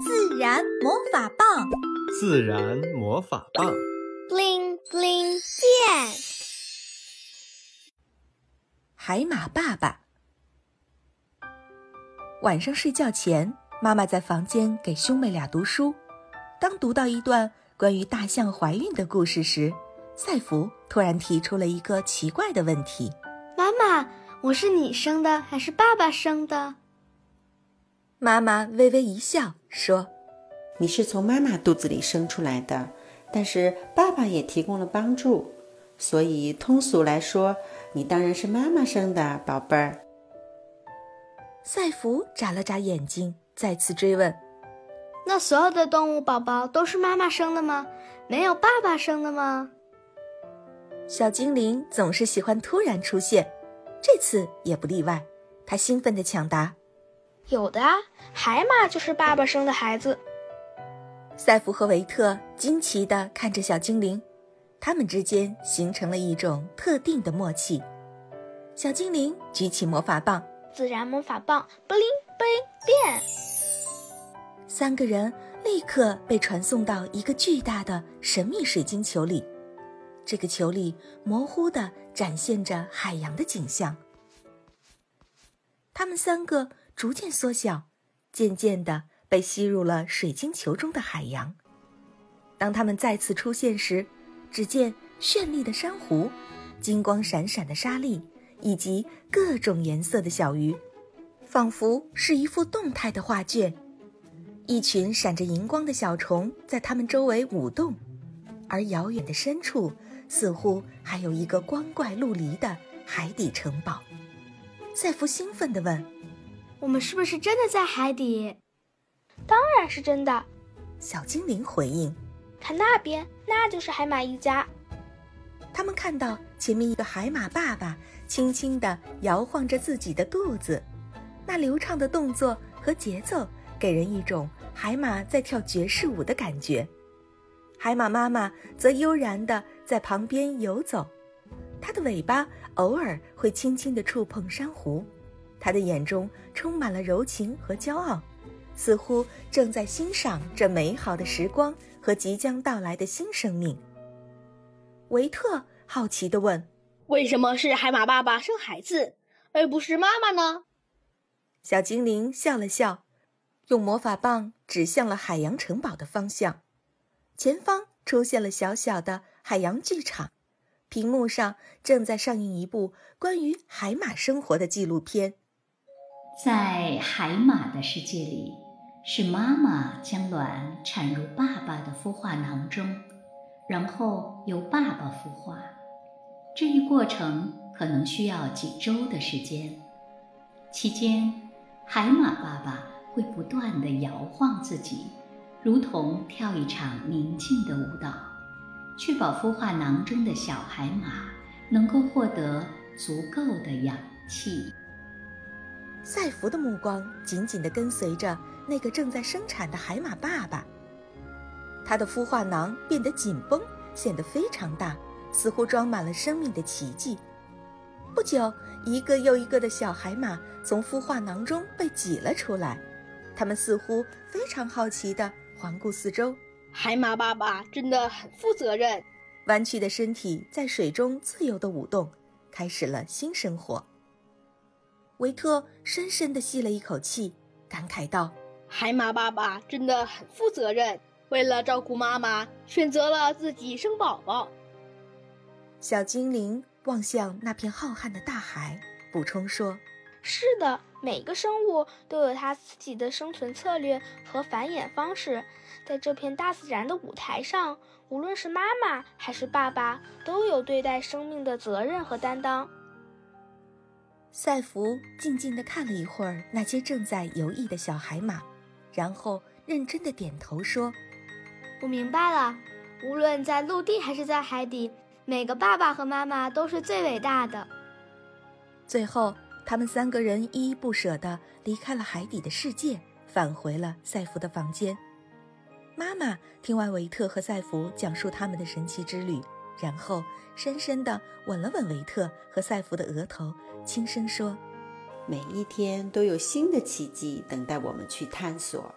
自然魔法棒，自然魔法棒，bling bling 变。海马爸爸晚上睡觉前，妈妈在房间给兄妹俩读书。当读到一段关于大象怀孕的故事时，赛弗突然提出了一个奇怪的问题：“妈妈，我是你生的还是爸爸生的？”妈妈微微一笑，说：“你是从妈妈肚子里生出来的，但是爸爸也提供了帮助，所以通俗来说，你当然是妈妈生的，宝贝儿。”赛弗眨了眨眼睛，再次追问：“那所有的动物宝宝都是妈妈生的吗？没有爸爸生的吗？”小精灵总是喜欢突然出现，这次也不例外。他兴奋地抢答。有的啊，海马就是爸爸生的孩子。赛弗和维特惊奇地看着小精灵，他们之间形成了一种特定的默契。小精灵举起魔法棒，自然魔法棒，bling bling 变。三个人立刻被传送到一个巨大的神秘水晶球里，这个球里模糊地展现着海洋的景象。他们三个。逐渐缩小，渐渐地被吸入了水晶球中的海洋。当他们再次出现时，只见绚丽的珊瑚、金光闪闪的沙粒以及各种颜色的小鱼，仿佛是一幅动态的画卷。一群闪着荧光的小虫在它们周围舞动，而遥远的深处似乎还有一个光怪陆离的海底城堡。赛弗兴奋地问。我们是不是真的在海底？当然是真的，小精灵回应。看那边，那就是海马一家。他们看到前面一个海马爸爸轻轻地摇晃着自己的肚子，那流畅的动作和节奏给人一种海马在跳爵士舞的感觉。海马妈妈则悠然地在旁边游走，它的尾巴偶尔会轻轻地触碰珊瑚。他的眼中充满了柔情和骄傲，似乎正在欣赏这美好的时光和即将到来的新生命。维特好奇地问：“为什么是海马爸爸生孩子，而不是妈妈呢？”小精灵笑了笑，用魔法棒指向了海洋城堡的方向。前方出现了小小的海洋剧场，屏幕上正在上映一部关于海马生活的纪录片。在海马的世界里，是妈妈将卵产入爸爸的孵化囊中，然后由爸爸孵化。这一过程可能需要几周的时间。期间，海马爸爸会不断地摇晃自己，如同跳一场宁静的舞蹈，确保孵化囊中的小海马能够获得足够的氧气。赛弗的目光紧紧地跟随着那个正在生产的海马爸爸。他的孵化囊变得紧绷，显得非常大，似乎装满了生命的奇迹。不久，一个又一个的小海马从孵化囊中被挤了出来，它们似乎非常好奇地环顾四周。海马爸爸真的很负责任，弯曲的身体在水中自由地舞动，开始了新生活。维特深深地吸了一口气，感慨道：“海马爸爸真的很负责任，为了照顾妈妈，选择了自己生宝宝。”小精灵望向那片浩瀚的大海，补充说：“是的，每个生物都有它自己的生存策略和繁衍方式，在这片大自然的舞台上，无论是妈妈还是爸爸，都有对待生命的责任和担当。”赛弗静静地看了一会儿那些正在游弋的小海马，然后认真地点头说：“我明白了。无论在陆地还是在海底，每个爸爸和妈妈都是最伟大的。”最后，他们三个人依依不舍地离开了海底的世界，返回了赛弗的房间。妈妈听完维特和赛弗讲述他们的神奇之旅。然后深深地吻了吻维特和赛弗的额头，轻声说：“每一天都有新的奇迹等待我们去探索。”